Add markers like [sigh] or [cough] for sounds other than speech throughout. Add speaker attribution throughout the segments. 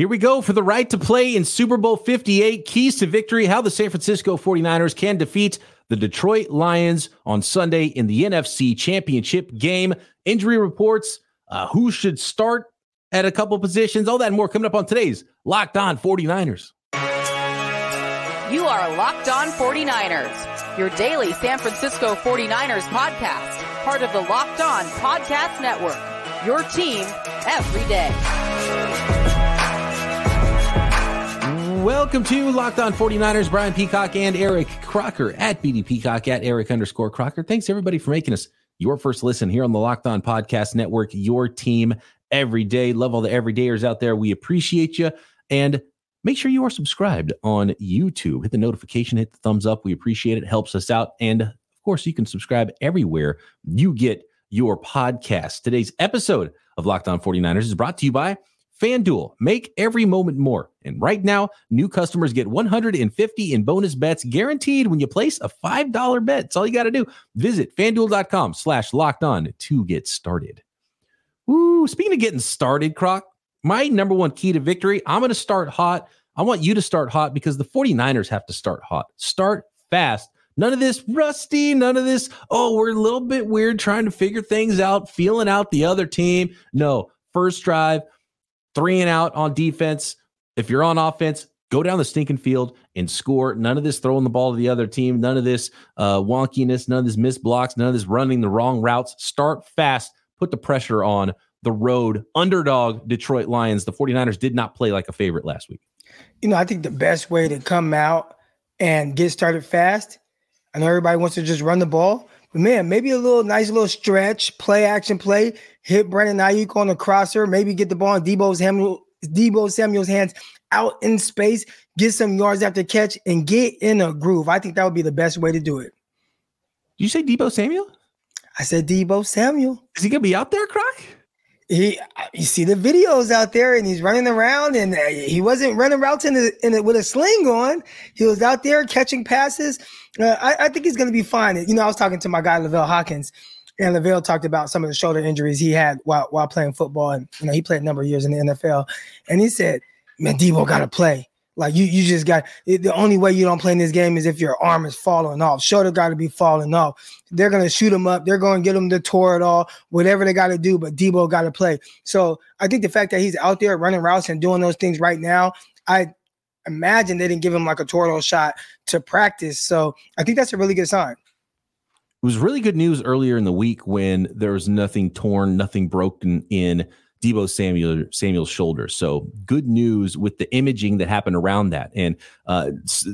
Speaker 1: Here we go for the right to play in Super Bowl 58. Keys to victory how the San Francisco 49ers can defeat the Detroit Lions on Sunday in the NFC Championship game. Injury reports, uh, who should start at a couple positions, all that and more coming up on today's Locked On 49ers.
Speaker 2: You are Locked On 49ers, your daily San Francisco 49ers podcast, part of the Locked On Podcast Network. Your team every day.
Speaker 1: Welcome to Locked On 49ers. Brian Peacock and Eric Crocker at BD Peacock at Eric underscore Crocker. Thanks everybody for making us your first listen here on the Locked On Podcast Network, your team every day. Love all the everydayers out there. We appreciate you. And make sure you are subscribed on YouTube. Hit the notification, hit the thumbs up. We appreciate it. Helps us out. And of course, you can subscribe everywhere you get your podcast. Today's episode of Locked On 49ers is brought to you by FanDuel, make every moment more. And right now, new customers get 150 in bonus bets guaranteed when you place a $5 bet. That's all you got to do. Visit fanduel.com slash locked on to get started. Woo, speaking of getting started, Croc, my number one key to victory, I'm going to start hot. I want you to start hot because the 49ers have to start hot. Start fast. None of this rusty, none of this, oh, we're a little bit weird trying to figure things out, feeling out the other team. No, first drive, three and out on defense. If you're on offense, go down the stinking field and score. None of this throwing the ball to the other team. None of this uh, wonkiness. None of this missed blocks. None of this running the wrong routes. Start fast. Put the pressure on the road underdog Detroit Lions. The 49ers did not play like a favorite last week.
Speaker 3: You know, I think the best way to come out and get started fast. I know everybody wants to just run the ball, but man, maybe a little nice little stretch, play action play, hit Brandon Aiyuk on the crosser, maybe get the ball in Deebo Samuel, Deebo Samuel's hands out in space, get some yards after catch, and get in a groove. I think that would be the best way to do it.
Speaker 1: Did you say Deebo Samuel?
Speaker 3: I said Deebo Samuel.
Speaker 1: Is he gonna be out there, Croc?
Speaker 3: He, you see the videos out there, and he's running around, and uh, he wasn't running routes in, a, in a, with a sling on. He was out there catching passes. Uh, I, I, think he's going to be fine. You know, I was talking to my guy Lavelle Hawkins, and Lavelle talked about some of the shoulder injuries he had while while playing football, and you know, he played a number of years in the NFL, and he said, "Man, Deebo got to play." Like you, you just got the only way you don't play in this game is if your arm is falling off. Shoulder got to be falling off. They're gonna shoot him up. They're gonna get him to Toradol, whatever they got to do. But Deebo got to play. So I think the fact that he's out there running routes and doing those things right now, I imagine they didn't give him like a Toradol shot to practice. So I think that's a really good sign.
Speaker 1: It was really good news earlier in the week when there was nothing torn, nothing broken in Deebo Samuel Samuel's shoulder. So good news with the imaging that happened around that. And uh, s-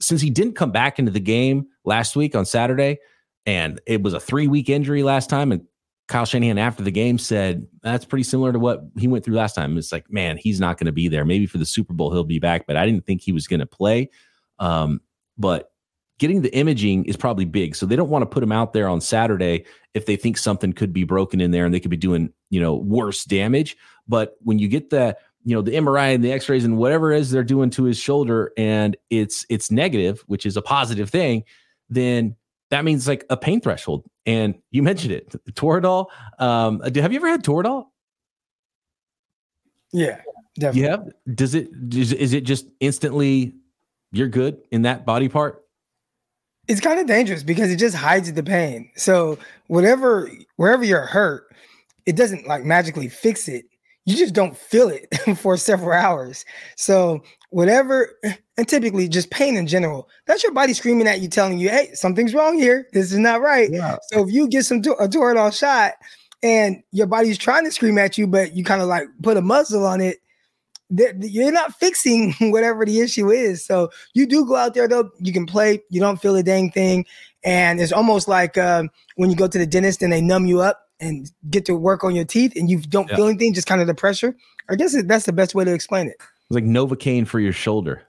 Speaker 1: since he didn't come back into the game last week on Saturday, and it was a three week injury last time, and Kyle Shanahan after the game said that's pretty similar to what he went through last time. It's like, man, he's not going to be there. Maybe for the Super Bowl he'll be back, but I didn't think he was going to play. Um, but getting the imaging is probably big. So they don't want to put him out there on Saturday if they think something could be broken in there and they could be doing, you know, worse damage. But when you get the, you know, the MRI and the x-rays and whatever it is they're doing to his shoulder and it's it's negative, which is a positive thing, then that means like a pain threshold. And you mentioned it, [laughs] Toradol. Um, have you ever had Toradol?
Speaker 3: Yeah, definitely.
Speaker 1: Yeah. Does it is, is it just instantly you're good in that body part?
Speaker 3: it's kind of dangerous because it just hides the pain. So whatever wherever you're hurt, it doesn't like magically fix it. You just don't feel it [laughs] for several hours. So whatever, [clears throat] and typically just pain in general, that's your body screaming at you, telling you, "Hey, something's wrong here. This is not right." Yeah. So if you get some a Toradol shot, and your body's trying to scream at you, but you kind of like put a muzzle on it, you're not fixing [laughs] whatever the issue is. So you do go out there though, you can play, you don't feel a dang thing, and it's almost like uh, when you go to the dentist and they numb you up and get to work on your teeth, and you don't yeah. feel anything, just kind of the pressure. I guess that's the best way to explain it.
Speaker 1: It's like Novocaine for your shoulder.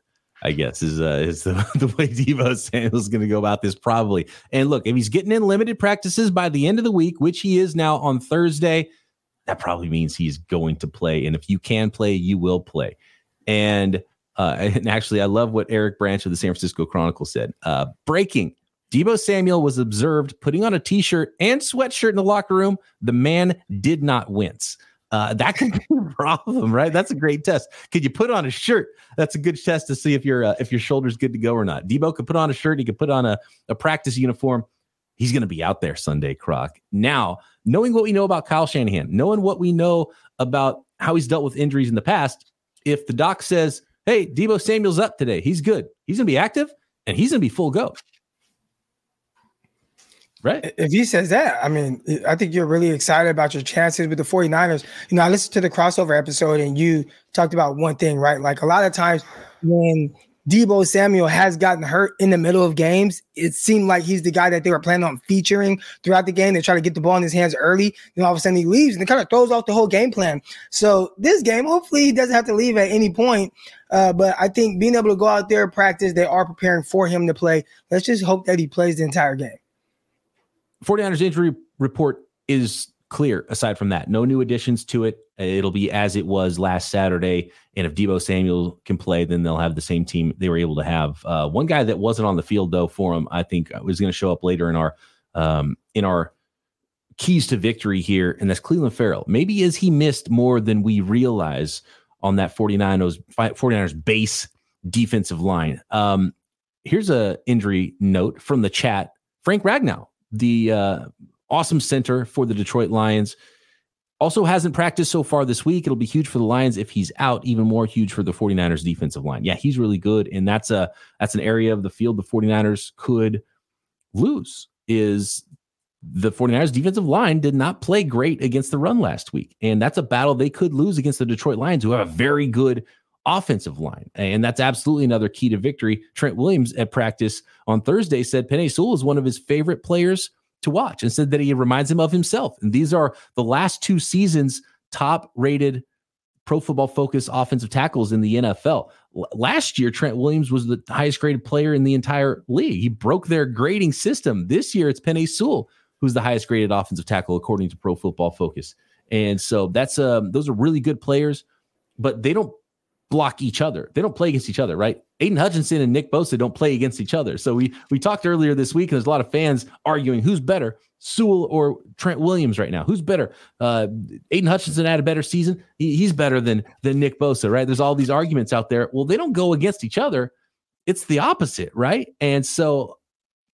Speaker 1: I guess is uh, is the, [laughs] the way Deebo Samuel's going to go about this probably. And look, if he's getting in limited practices by the end of the week, which he is now on Thursday, that probably means he's going to play. And if you can play, you will play. And uh, [laughs] and actually, I love what Eric Branch of the San Francisco Chronicle said. Uh, breaking: Deebo Samuel was observed putting on a T-shirt and sweatshirt in the locker room. The man did not wince. uh, that could [laughs] be a problem, right? That's a great test. Could you put on a shirt? That's a good test to see if your uh, if your shoulder's good to go or not. Deebo could put on a shirt. He could put on a, a practice uniform. He's going to be out there Sunday, Croc. Now, knowing what we know about Kyle Shanahan, knowing what we know about how he's dealt with injuries in the past, if the doc says, "Hey, Deebo Samuel's up today. He's good. He's going to be active and he's going to be full go." Right.
Speaker 3: If he says that, I mean, I think you're really excited about your chances with the 49ers. You know, I listened to the crossover episode and you talked about one thing, right? Like a lot of times when Deebo Samuel has gotten hurt in the middle of games, it seemed like he's the guy that they were planning on featuring throughout the game. They try to get the ball in his hands early. Then all of a sudden he leaves and it kind of throws off the whole game plan. So this game, hopefully he doesn't have to leave at any point. Uh, but I think being able to go out there practice, they are preparing for him to play. Let's just hope that he plays the entire game.
Speaker 1: 49ers injury report is clear aside from that. No new additions to it. It'll be as it was last Saturday. And if Deebo Samuel can play, then they'll have the same team they were able to have. Uh, one guy that wasn't on the field though for him, I think was going to show up later in our um, in our keys to victory here, and that's Clelin Ferrell. Maybe as he missed more than we realize on that 49ers 49ers base defensive line. Um, here's a injury note from the chat. Frank Ragnow the uh, awesome center for the Detroit Lions. Also hasn't practiced so far this week. It'll be huge for the Lions if he's out, even more huge for the 49ers defensive line. Yeah, he's really good and that's a that's an area of the field the 49ers could lose is the 49ers defensive line did not play great against the run last week. And that's a battle they could lose against the Detroit Lions who have a very good offensive line. And that's absolutely another key to victory. Trent Williams at practice on Thursday said Penei Sewell is one of his favorite players to watch and said that he reminds him of himself. And these are the last two seasons top rated pro football focus offensive tackles in the NFL. L- last year, Trent Williams was the highest graded player in the entire league. He broke their grading system. This year, it's Penei Sewell who's the highest graded offensive tackle according to Pro Football Focus. And so that's um, those are really good players, but they don't block each other. They don't play against each other, right? Aidan Hutchinson and Nick Bosa don't play against each other. So we we talked earlier this week, and there's a lot of fans arguing who's better, Sewell or Trent Williams right now. Who's better? Uh, Aidan Hutchinson had a better season. He, he's better than than Nick Bosa, right? There's all these arguments out there. Well, they don't go against each other. It's the opposite, right? And so,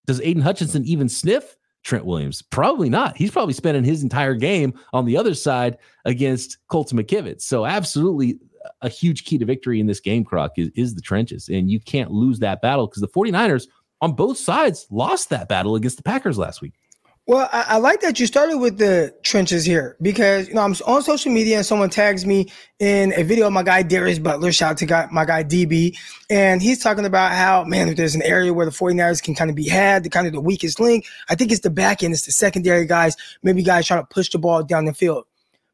Speaker 1: does Aidan Hutchinson even sniff Trent Williams? Probably not. He's probably spending his entire game on the other side against Colton McKivitz. So, absolutely, a huge key to victory in this game, Croc, is, is the trenches. And you can't lose that battle because the 49ers on both sides lost that battle against the Packers last week.
Speaker 3: Well, I, I, like that you started with the trenches here because you know I'm on social media and someone tags me in a video of my guy Darius Butler. Shout out to guy, my guy DB, and he's talking about how man, if there's an area where the 49ers can kind of be had, the kind of the weakest link, I think it's the back end, it's the secondary guys, maybe guys trying to push the ball down the field.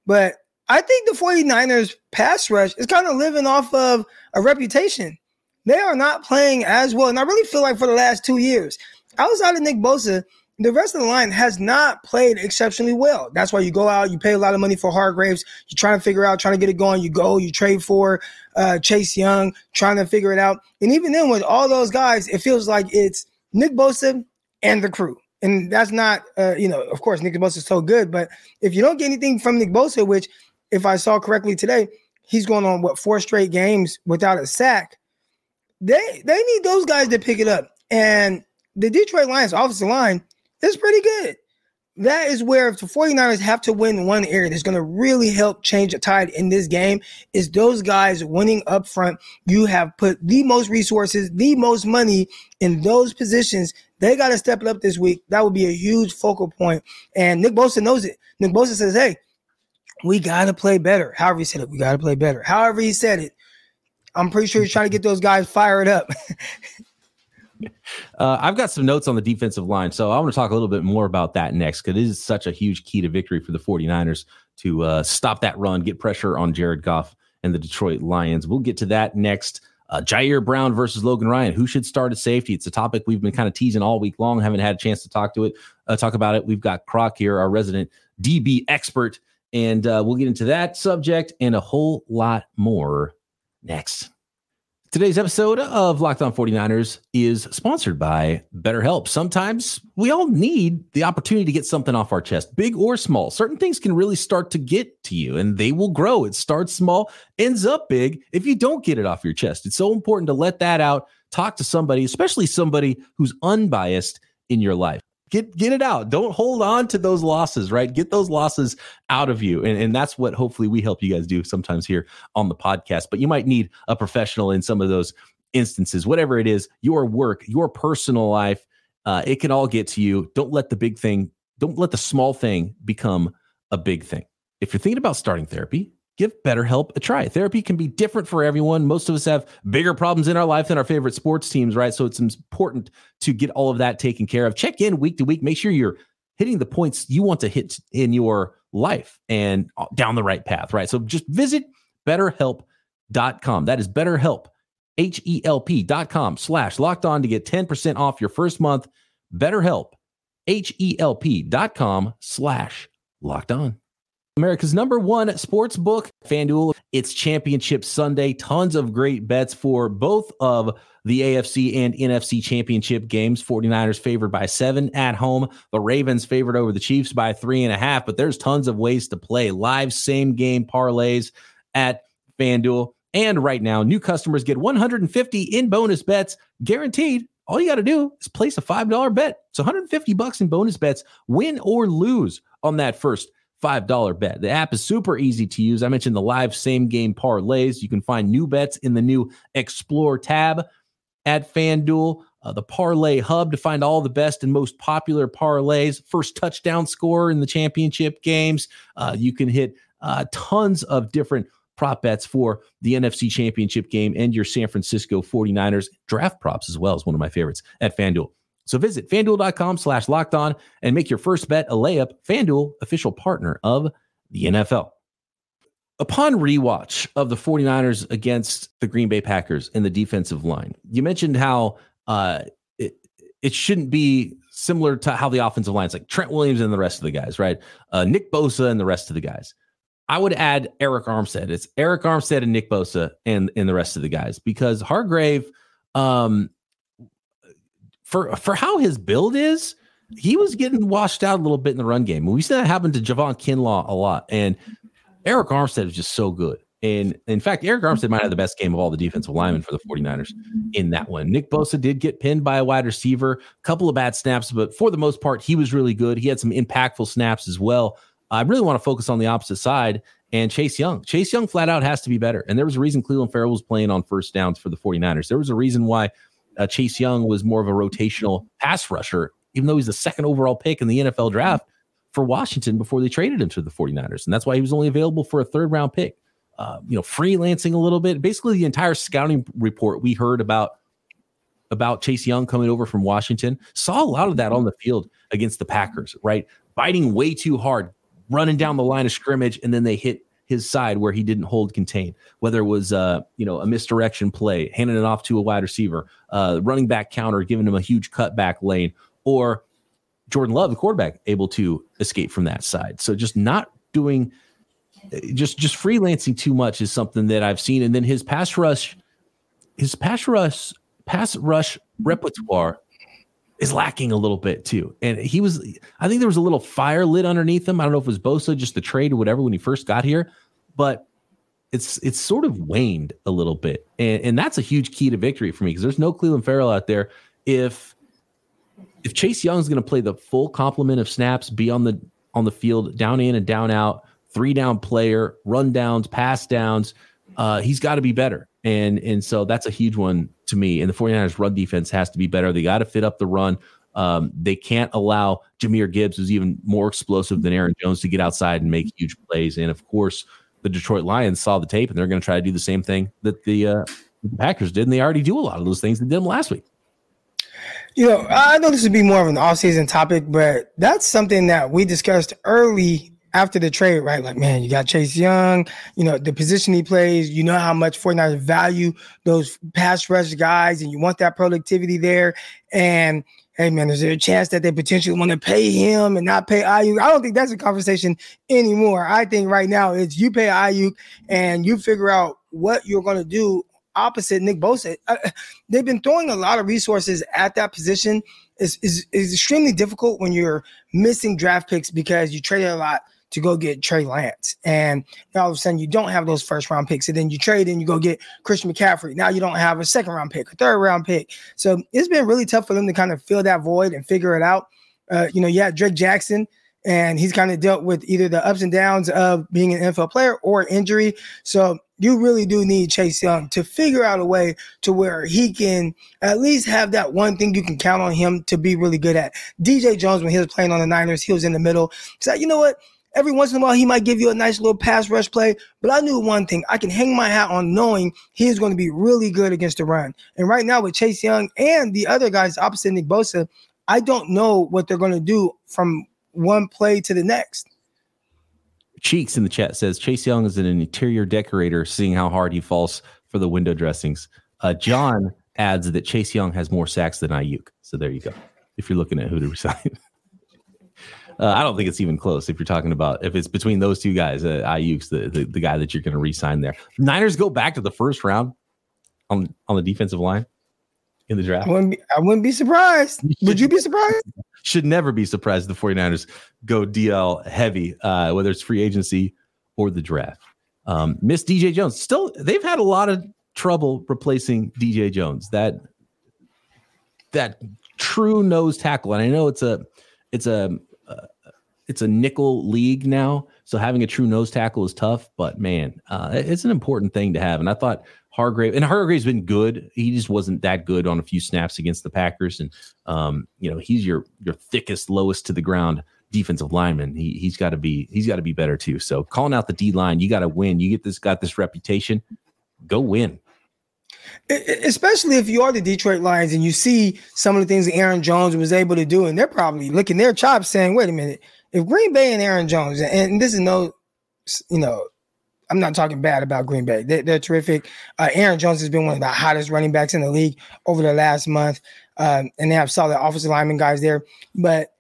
Speaker 3: But I think the 49ers pass rush is kind of living off of a reputation. They are not playing as well. And I really feel like for the last two years, outside of Nick Bosa, the rest of the line has not played exceptionally well. That's why you go out, you pay a lot of money for Hargraves, you're trying to figure out, trying to get it going. You go, you trade for uh, Chase Young, trying to figure it out. And even then, with all those guys, it feels like it's Nick Bosa and the crew. And that's not, uh, you know, of course, Nick Bosa is so good, but if you don't get anything from Nick Bosa, which if I saw correctly today, he's going on what four straight games without a sack. They they need those guys to pick it up. And the Detroit Lions offensive line is pretty good. That is where if the 49ers have to win one area that's going to really help change the tide in this game is those guys winning up front. You have put the most resources, the most money in those positions. They got to step it up this week. That would be a huge focal point. And Nick Bosa knows it. Nick Bosa says, hey, we got to play better. However he said it, we got to play better. However he said it, I'm pretty sure he's trying to get those guys fired up. [laughs]
Speaker 1: uh, I've got some notes on the defensive line, so I want to talk a little bit more about that next because it is such a huge key to victory for the 49ers to uh, stop that run, get pressure on Jared Goff and the Detroit Lions. We'll get to that next. Uh, Ji'Ayir Brown versus Logan Ryan. Who should start at safety? It's a topic we've been kind of teasing all week long. Haven't had a chance to talk to it, uh, talk about it. We've got Croc here, our resident DB expert and uh, we'll get into that subject and a whole lot more next. Today's episode of Locked On 49ers is sponsored by BetterHelp. Sometimes we all need the opportunity to get something off our chest, big or small. Certain things can really start to get to you and they will grow. It starts small, ends up big if you don't get it off your chest. It's so important to let that out, talk to somebody, especially somebody who's unbiased in your life get get it out. Don't hold on to those losses, right? Get those losses out of you. And, and that's what hopefully we help you guys do sometimes here on the podcast. But you might need a professional in some of those instances, whatever it is, your work, your personal life, uh, it can all get to you. Don't let the big thing, don't let the small thing become a big thing. If you're thinking about starting therapy, give BetterHelp a try. Therapy can be different for everyone. Most of us have bigger problems in our life than our favorite sports teams, right? So it's important to get all of that taken care of. Check in week to week. Make sure you're hitting the points you want to hit in your life and uh, down the right path, right? So just visit betterhelp.com. That is betterhelp, H E L P.com slash locked on to get 10% off your first month. BetterHelp, H E L P.com slash locked on. America's number one sports book, FanDuel. It's championship Sunday. Tons of great bets for both of the AFC and NFC championship games. 49ers favored by seven at home. The Ravens favored over the Chiefs by three and a half. But there's tons of ways to play live same game parlays at FanDuel. And right now, new customers get 150 in bonus bets guaranteed. All you got to do is place a $5 bet. It's 150 bucks in bonus bets, win or lose on that first $5 bet. The app is super easy to use. I mentioned the live same game parlays. You can find new bets in the new Explore tab at FanDuel, uh, the Parlay Hub to find all the best and most popular parlays. First touchdown score in the championship games. Uh, you can hit uh, tons of different prop bets for the NFC Championship game and your San Francisco 49ers draft props as well as one of my favorites at FanDuel. So visit fanduel.com slash locked on and make your first bet a layup. FanDuel, official partner of the NFL. Upon rewatch of the 49ers against the Green Bay Packers in the defensive line, you mentioned how uh, it, it shouldn't be similar to how the offensive line is like Trent Williams and the rest of the guys, right? Uh, Nick Bosa and the rest of the guys. I would add Arik Armstead. It's Arik Armstead and Nick Bosa and, and the rest of the guys because Hargrave um, for for how his build is, he was getting washed out a little bit in the run game. We see that happen to Javon Kinlaw a lot. And Arik Armstead is just so good. And in fact, Arik Armstead might have the best game of all the defensive linemen for the 49ers in that one. Nick Bosa did get pinned by a wide receiver, a couple of bad snaps, but for the most part, he was really good. He had some impactful snaps as well. I really want to focus on the opposite side and Chase Young. Chase Young flat out has to be better. And there was a reason Clelin Ferrell was playing on first downs for the 49ers. There was a reason why uh, Chase Young was more of a rotational pass rusher, even though he's the second overall pick in the NFL draft for Washington before they traded him to the 49ers. And that's why he was only available for a third round pick. Uh, you know, freelancing a little bit. Basically, the entire scouting report we heard about about Chase Young coming over from Washington saw a lot of that on the field against the Packers, right? Biting way too hard, running down the line of scrimmage, and then they hit his side where he didn't hold contain, whether it was uh, you know a misdirection play, handing it off to a wide receiver, uh, running back counter, giving him a huge cutback lane, or Jordan Love, the quarterback, able to escape from that side. So just not doing, just just freelancing too much is something that I've seen. And then his pass rush, his pass rush, pass rush repertoire is lacking a little bit too. And he was, I think there was a little fire lit underneath him. I don't know if it was Bosa, just the trade or whatever when he first got here, but it's it's sort of waned a little bit. And, and that's a huge key to victory for me because there's no Clelin Ferrell out there. If if Chase Young's going to play the full complement of snaps, be on the on the field, down in and down out, three down player, run downs, pass downs, uh, he's got to be better. And and so that's a huge one to me. And the 49ers run defense has to be better. They got to fit up the run. Um, they can't allow Jahmyr Gibbs, who's even more explosive than Aaron Jones, to get outside and make huge plays. And of course, the Detroit Lions saw the tape and they're going to try to do the same thing that the, uh, the Packers did. And they already do a lot of those things they did them last week.
Speaker 3: You know, I know this would be more of an off-season topic, but that's something that we discussed early after the trade, right? Like, man, you got Chase Young, you know, the position he plays, you know how much 49ers value those pass rush guys, and you want that productivity there. And hey, man, is there a chance that they potentially want to pay him and not pay Aiyuk? I don't think that's a conversation anymore. I think right now it's you pay Aiyuk and you figure out what you're going to do opposite Nick Bosa. Uh, they've been throwing a lot of resources at that position. Is is extremely difficult when you're missing draft picks because you traded a lot to go get Trey Lance. And all of a sudden you don't have those first round picks. And then you trade and you go get Christian McCaffrey. Now you don't have a second round pick, a third round pick. So it's been really tough for them to kind of fill that void and figure it out. Uh, you know, yeah, Drake Jackson, and he's kind of dealt with either the ups and downs of being an NFL player or injury. So you really do need Chase Young to figure out a way to where he can at least have that one thing you can count on him to be really good at. DJ Jones, when he was playing on the Niners, he was in the middle. So you know what? Every once in a while, he might give you a nice little pass rush play. But I knew one thing: I can hang my hat on knowing he is going to be really good against the run. And right now, with Chase Young and the other guys opposite Nick Bosa, I don't know what they're going to do from one play to the next.
Speaker 1: Cheeks in the chat says Chase Young is an interior decorator, seeing how hard he falls for the window dressings. Uh, John adds that Chase Young has more sacks than Aiyuk. So there you go. If you're looking at who to resign. Uh, I don't think it's even close. If you're talking about if it's between those two guys, uh, Aiyuk's the, the, the guy that you're going to re-sign there. Niners go back to the first round on on the defensive line in the draft.
Speaker 3: I wouldn't be, I wouldn't be surprised. Would you be surprised? [laughs]
Speaker 1: Should never be surprised. The 49ers go DL heavy, uh, whether it's free agency or the draft. Um, Miss DJ Jones still they've had a lot of trouble replacing DJ Jones. That that true nose tackle, and I know it's a it's a it's a nickel league now, so having a true nose tackle is tough. But man, uh, it's an important thing to have. And I thought Hargrave and Hargrave's been good. He just wasn't that good on a few snaps against the Packers, and um, you know he's your your thickest, lowest to the ground defensive lineman. He he's got to be he's got to be better too. So calling out the D line, you got to win. You get this got this reputation, go win.
Speaker 3: Especially if you are the Detroit Lions and you see some of the things that Aaron Jones was able to do, and they're probably licking their chops, saying, "Wait a minute, if Green Bay and Aaron Jones, and this is no, you know, I'm not talking bad about Green Bay. They, are terrific. Uh, Aaron Jones has been one of the hottest running backs in the league over the last month, um, and they have solid offensive lineman guys there. But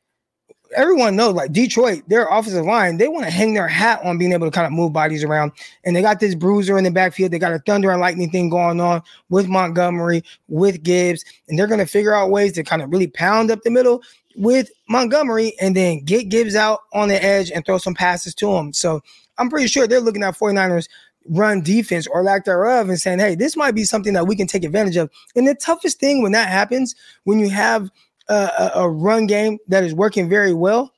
Speaker 3: everyone knows, like Detroit, their offensive line, they want to hang their hat on being able to kind of move bodies around. And they got this bruiser in the backfield. They got a thunder and lightning thing going on with Montgomery, with Gibbs, and they're going to figure out ways to kind of really pound up the middle with Montgomery and then get Gibbs out on the edge and throw some passes to him. So I'm pretty sure they're looking at 49ers run defense or lack thereof and saying, hey, this might be something that we can take advantage of. And the toughest thing when that happens, when you have a, a run game that is working very well,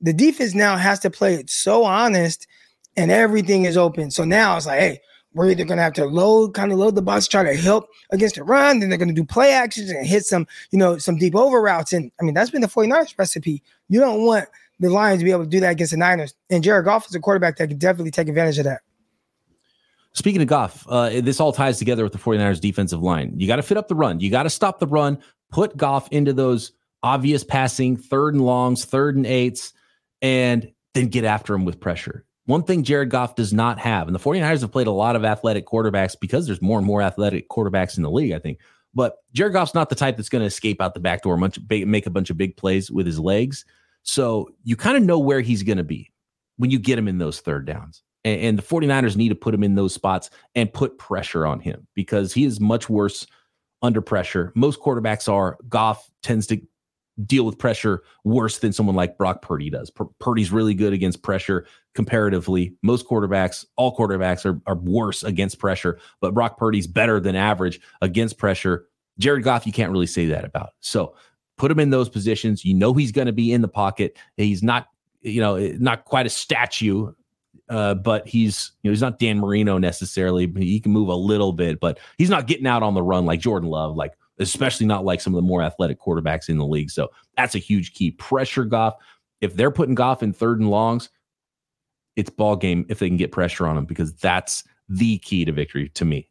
Speaker 3: the defense now has to play it so honest and everything is open. So now it's like, hey, we're either going to have to load, kind of load the box, try to help against the run. Then they're going to do play actions and hit some, you know, some deep over routes. And I mean, that's been the 49ers recipe. You don't want the Lions to be able to do that against the Niners. And Jared Goff is a quarterback that can definitely take advantage of that.
Speaker 1: Speaking of Goff, uh, this all ties together with the 49ers defensive line. You got to fit up the run. You got to stop the run, put Goff into those obvious passing, third and longs, third and eights, and then get after him with pressure. One thing Jared Goff does not have, and the 49ers have played a lot of athletic quarterbacks because there's more and more athletic quarterbacks in the league, I think. But Jared Goff's not the type that's going to escape out the back door, much, make a bunch of big plays with his legs. So you kind of know where he's going to be when you get him in those third downs. And, and the 49ers need to put him in those spots and put pressure on him because he is much worse under pressure. Most quarterbacks are. Goff tends to deal with pressure worse than someone like Brock Purdy does. Purdy's really good against pressure comparatively. Most quarterbacks, all quarterbacks are, are worse against pressure, but Brock Purdy's better than average against pressure. Jared Goff, you can't really say that about. So put him in those positions. You know he's going to be in the pocket. He's not, you know, not quite a statue, uh, but he's, you know, he's not Dan Marino necessarily. He can move a little bit, but he's not getting out on the run like Jordan Love, like especially not like some of the more athletic quarterbacks in the league. So that's a huge key. Pressure Goff. If they're putting Goff in third and longs, it's ball game if they can get pressure on him because that's the key to victory to me.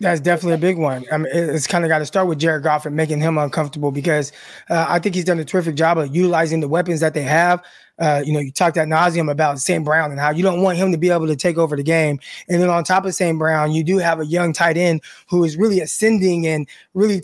Speaker 3: That's definitely a big one. I mean, it's kind of got to start with Jared Goff and making him uncomfortable because uh, I think he's done a terrific job of utilizing the weapons that they have. Uh, you know, you talked at nauseum about St. Brown and how you don't want him to be able to take over the game. And then on top of St. Brown, you do have a young tight end who is really ascending and really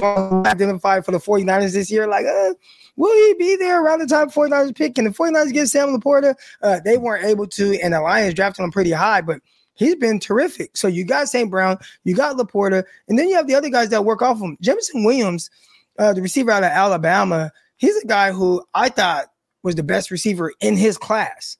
Speaker 3: identified for the 49ers this year. Like, uh, will he be there around the time 49ers pick? Can the 49ers get Sam LaPorta? Uh, they weren't able to, and the Lions drafted him pretty high, but he's been terrific. So you got St. Brown, you got LaPorta, and then you have the other guys that work off him. Jameson Williams, uh, the receiver out of Alabama, he's a guy who I thought was the best receiver in his class.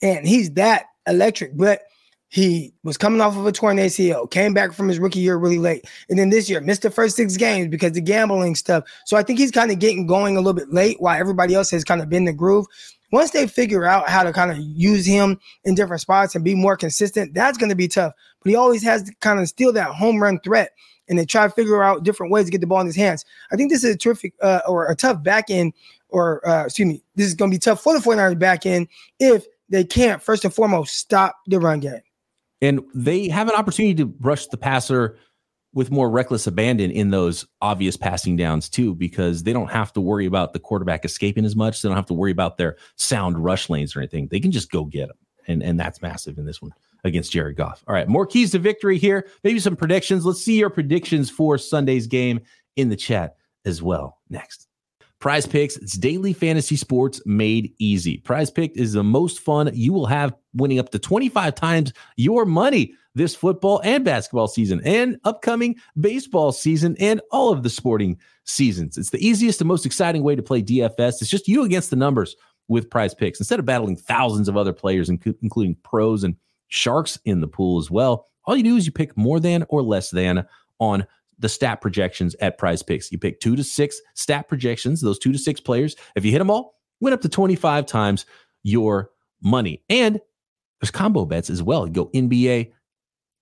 Speaker 3: And he's that electric, but he was coming off of a torn ACL, came back from his rookie year really late, and then this year missed the first six games because the gambling stuff. So I think he's kind of getting going a little bit late while everybody else has kind of been the groove. Once they figure out how to kind of use him in different spots and be more consistent, that's going to be tough. But he always has to kind of steal that home run threat and they try to figure out different ways to get the ball in his hands. I think this is a terrific uh, or a tough back end, or uh, excuse me, this is going to be tough for the 49ers back end if they can't, first and foremost, stop the run game.
Speaker 1: And they have an opportunity to rush the passer with more reckless abandon in those obvious passing downs too, because they don't have to worry about the quarterback escaping as much. They don't have to worry about their sound rush lanes or anything. They can just go get them. And, and that's massive in this one against Jared Goff. All right, more keys to victory here. Maybe some predictions. Let's see your predictions for Sunday's game in the chat as well. Next. Prize Picks, it's daily fantasy sports made easy. Prize Pick is the most fun you will have winning up to 25 times your money this football and basketball season and upcoming baseball season and all of the sporting seasons. It's the easiest and most exciting way to play DFS. It's just you against the numbers with prize picks instead of battling thousands of other players, including pros and sharks in the pool as well. All you do is you pick more than or less than on the stat projections at prize picks. You pick two to six stat projections, those two to six players. If you hit them all, win up to 25 times your money. And there's combo bets as well. You go NBA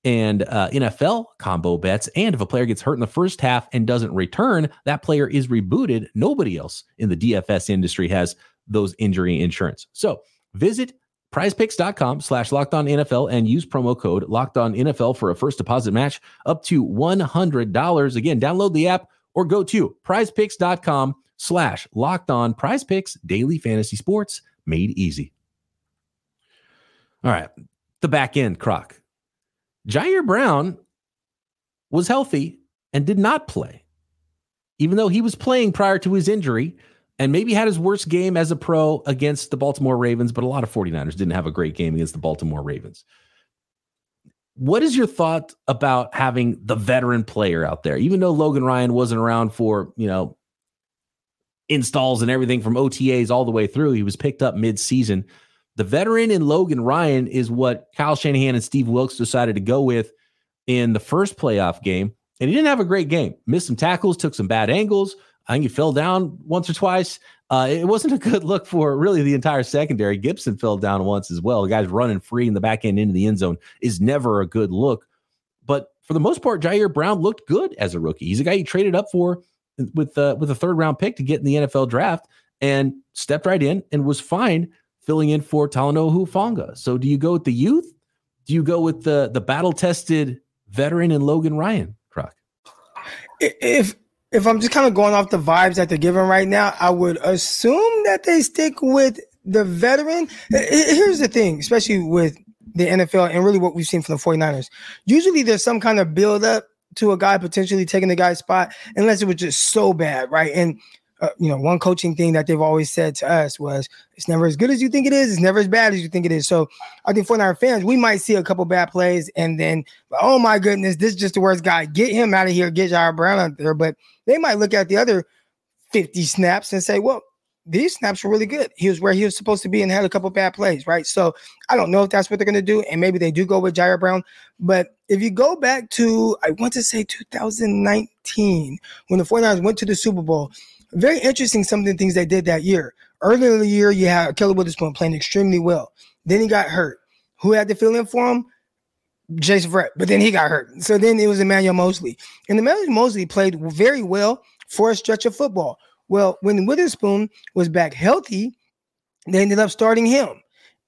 Speaker 1: and uh, NFL combo bets. And if a player gets hurt in the first half and doesn't return, that player is rebooted. Nobody else in the DFS industry has those injury insurance. So visit prizepicks.com slash locked on NFL and use promo code locked on NFL for a first deposit match up to $100. Again, download the app or go to prizepicks.com slash locked on prize picks daily fantasy sports made easy. All right. The back end, Croc. Ji'Ayir Brown was healthy and did not play, even though he was playing prior to his injury and maybe had his worst game as a pro against the Baltimore Ravens, but a lot of 49ers didn't have a great game against the Baltimore Ravens. What is your thought about having the veteran player out there? Even though Logan Ryan wasn't around for, you know, installs and everything from OTAs all the way through, he was picked up mid-season. The veteran in Logan Ryan is what Kyle Shanahan and Steve Wilks decided to go with in the first playoff game. And he didn't have a great game. Missed some tackles, took some bad angles, I think he fell down once or twice. Uh, it wasn't a good look for really the entire secondary. Gibson fell down once as well. The guy's running free in the back end into the end zone is never a good look. But for the most part, Ji'Ayir Brown looked good as a rookie. He's a guy you traded up for with uh, with a third round pick to get in the NFL draft and stepped right in and was fine filling in for Talanoa Hufanga. So do you go with the youth? Do you go with the the battle tested veteran and Logan Ryan?
Speaker 3: If if I'm just kind of going off the vibes that they're giving right now, I would assume that they stick with the veteran. Here's the thing, especially with the NFL and really what we've seen from the 49ers. Usually there's some kind of build up to a guy potentially taking the guy's spot, unless it was just so bad, right? And uh, you know, one coaching thing that they've always said to us was it's never as good as you think it is. It's never as bad as you think it is. So I think for our fans, we might see a couple bad plays and then, oh my goodness, this is just the worst guy. Get him out of here. Get Ji'Ayir Brown out there. But they might look at the other 50 snaps and say, well, these snaps were really good. He was where he was supposed to be and had a couple bad plays, right? So I don't know if that's what they're going to do. And maybe they do go with Ji'Ayir Brown. But if you go back to, I want to say 2019, when the 49ers went to the Super Bowl, very interesting some of the things they did that year. Earlier in the year, you had Ahkello Witherspoon playing extremely well. Then he got hurt. Who had to fill in for him? Jason Verrett, but then he got hurt. So then it was Emmanuel Moseley. And Emmanuel Moseley played very well for a stretch of football. Well, when Witherspoon was back healthy, they ended up starting him.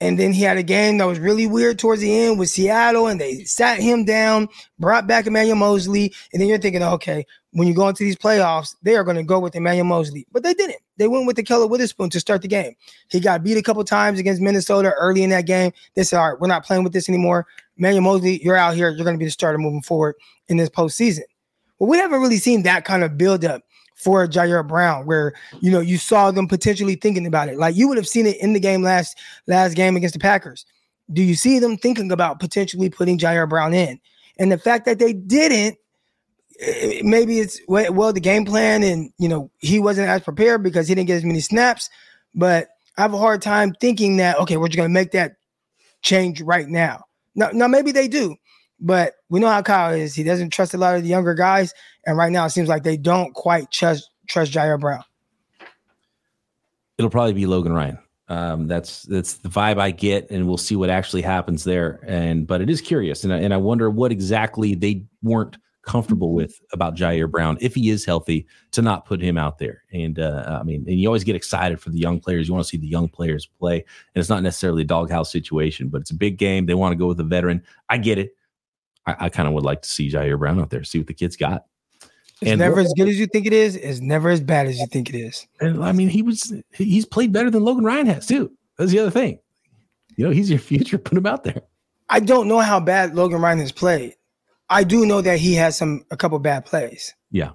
Speaker 3: And then he had a game that was really weird towards the end with Seattle, and they sat him down, brought back Emmanuel Moseley. And then you're thinking, okay, when you go into these playoffs, they are going to go with Emmanuel Moseley. But they didn't. They went with the Ahkello Witherspoon to start the game. He got beat a couple times against Minnesota early in that game. They said, all right, we're not playing with this anymore. Emmanuel Moseley, you're out here. You're going to be the starter moving forward in this postseason. Well, we haven't really seen that kind of buildup for Ji'Ayir Brown, where you know you saw them potentially thinking about it. Like you would have seen it in the game last last game against the Packers. do you see them thinking about potentially putting Ji'Ayir Brown in? And the fact that they didn't, eh, maybe it's well the game plan, and you know he wasn't as prepared because he didn't get as many snaps. But I have a hard time thinking that okay, we're just going to make that change right now. Now, now maybe they do, but we know how Kyle is. He doesn't trust a lot of the younger guys, and right now it seems like they don't quite trust trust Ji'Ayir Brown.
Speaker 1: It'll probably be Logan Ryan. Um, that's that's the vibe I get, and we'll see what actually happens there. And but it is curious, and I, and I wonder what exactly they weren't comfortable with about Ji'Ayir Brown if he is healthy to not put him out there. And uh, I mean, and you always get excited for the young players. You want to see the young players play, and it's not necessarily a doghouse situation, but it's a big game. They want to go with a veteran. I get it. I, I kind of would like to see Ji'Ayir Brown out there, see what the kids got.
Speaker 3: It's and never as good as you think it is. It's never as bad as you think it is.
Speaker 1: And I mean, he was he's played better than Logan Ryan has too. That's the other thing. You know, he's your [laughs] future. Put him out there.
Speaker 3: I don't know how bad Logan Ryan has played. I do know that he has some a couple bad plays.
Speaker 1: Yeah.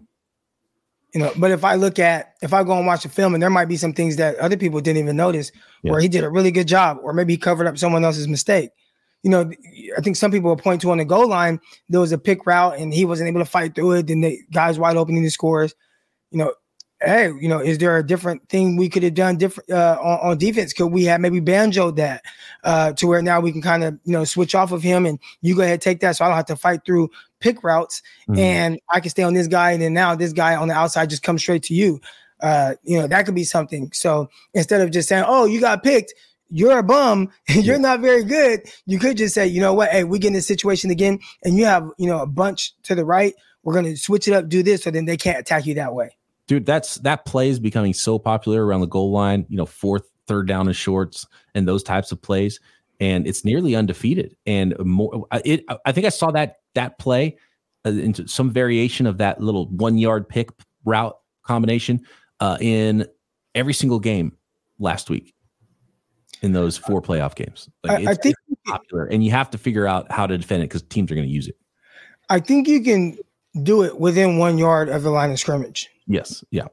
Speaker 3: You know, but if I look at if I go and watch the film and there might be some things that other people didn't even notice yeah. where he did a really good job, or maybe he covered up someone else's mistake you know, I think some people will point to on the goal line, there was a pick route and he wasn't able to fight through it. Then the guys wide open in the scores. You know, hey, you know, is there a different thing we could have done different uh, on, on, defense? Could we have maybe banjoed that uh, to where now we can kind of, you know, switch off of him and you go ahead take that so I don't have to fight through pick routes mm-hmm. and I can stay on this guy and then now this guy on the outside just comes straight to you. Uh, you know, that could be something. So instead of just saying, oh, you got picked, you're a bum [laughs] and you're not very good, you could just say, you know what, hey, we get in this situation again, and you have, you know, a bunch to the right. We're gonna switch it up, do this, so then they can't attack you that way.
Speaker 1: Dude, that's that play is becoming so popular around the goal line, you know, fourth, third down and shorts, and those types of plays. And it's nearly undefeated. And more, it, I think I saw that that play uh, into some variation of that little one yard pick route combination uh, in every single game last week in those four playoff games.
Speaker 3: Like I, I think
Speaker 1: popular, and you have to figure out how to defend it because teams are going to use it.
Speaker 3: I think you can do it within one yard of the line of scrimmage.
Speaker 1: Yes. Yeah.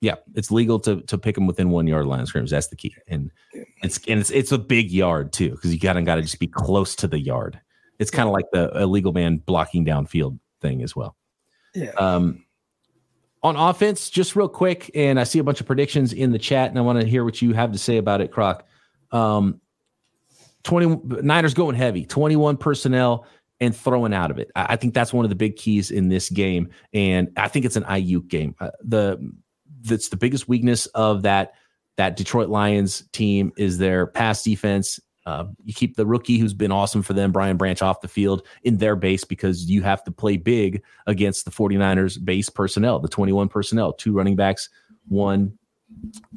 Speaker 1: Yeah. It's legal to to pick them within one yard line of scrimmage. That's the key, and it's and it's it's a big yard too because you gotta gotta just be close to the yard. It's kind of like the illegal man blocking downfield thing as well.
Speaker 3: Yeah.
Speaker 1: Um, on offense, just real quick, and I see a bunch of predictions in the chat, and I want to hear what you have to say about it, Croc. Um, 20 Niners going heavy, 21 personnel and throwing out of it. I, I, think that's one of the big keys in this game. And I think it's an Aiyuk game. Uh, the that's the biggest weakness of that that Detroit Lions team is their pass defense. Uh, you keep the rookie who's been awesome for them, Brian Branch, off the field in their base because you have to play big against the 49ers base personnel, the 21 personnel, two running backs, one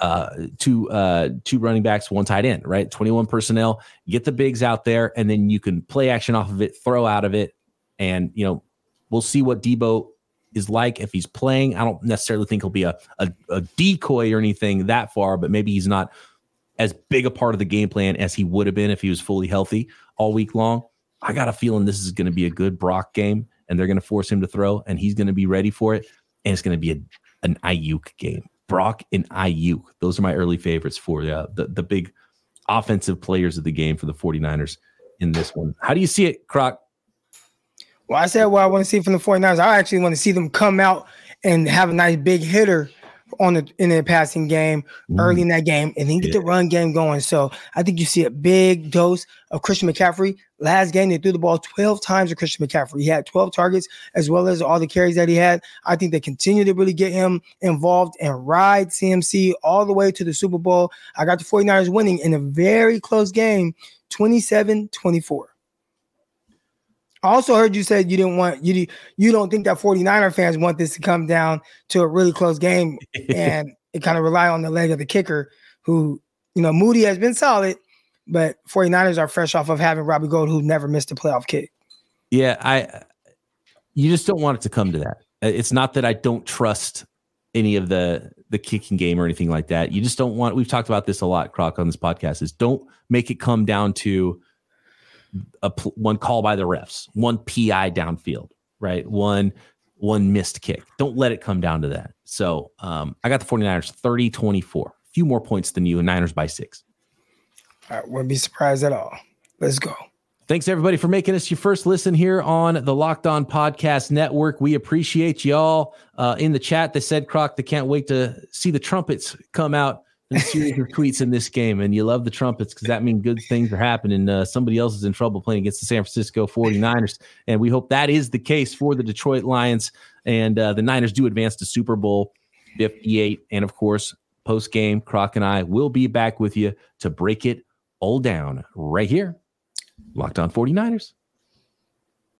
Speaker 1: uh, two uh, two running backs, one tight end, right? 21 personnel. Get the bigs out there, and then you can play action off of it, throw out of it, and you know we'll see what Deebo is like if he's playing. I don't necessarily think he'll be a, a, a decoy or anything that far, but maybe he's not as big a part of the game plan as he would have been if he was fully healthy all week long. I got a feeling this is going to be a good Brock game, and they're going to force him to throw, and he's going to be ready for it, and it's going to be a, an Aiyuk game. Brock and Aiyuk. Those are my early favorites for uh, the, the big offensive players of the game for the 49ers in this one. How do you see it, Croc?
Speaker 3: Well, I said what I want to see from the 49ers. I actually want to see them come out and have a nice big hitter on the in the passing game mm. early in that game and then get yeah. the run game going. So I think you see a big dose of Christian McCaffrey. Last game, they threw the ball 12 times to Christian McCaffrey. He had 12 targets as well as all the carries that he had. I think they continue to really get him involved and ride CMC all the way to the Super Bowl. I got the 49ers winning in a very close game, 27 24. I also heard you said you didn't want you you don't think that 49er fans want this to come down to a really close game [laughs] and it kind of rely on the leg of the kicker who you know Moody has been solid but 49ers are fresh off of having Robbie Gould who never missed a playoff kick.
Speaker 1: Yeah, I you just don't want it to come to that. It's not that I don't trust any of the the kicking game or anything like that. You just don't want we've talked about this a lot Croc on this podcast is don't make it come down to a one call by the refs, one PI downfield, right? One one missed kick. Don't let it come down to that. So um, I got the 49ers 30 24, a few more points than you, and Niners by six.
Speaker 3: I wouldn't be surprised at all. Let's go.
Speaker 1: Thanks everybody for making us your first listen here on the Locked On Podcast Network. We appreciate y'all uh, in the chat. They said, Croc, they can't wait to see the trumpets come out and series of tweets in this game. And you love the trumpets because that means good things are happening. Uh, somebody else is in trouble playing against the San Francisco 49ers. And we hope that is the case for the Detroit Lions. And uh, the Niners do advance to Super Bowl 58. And of course, post game, Croc and I will be back with you to break it all down right here Locked On 49ers.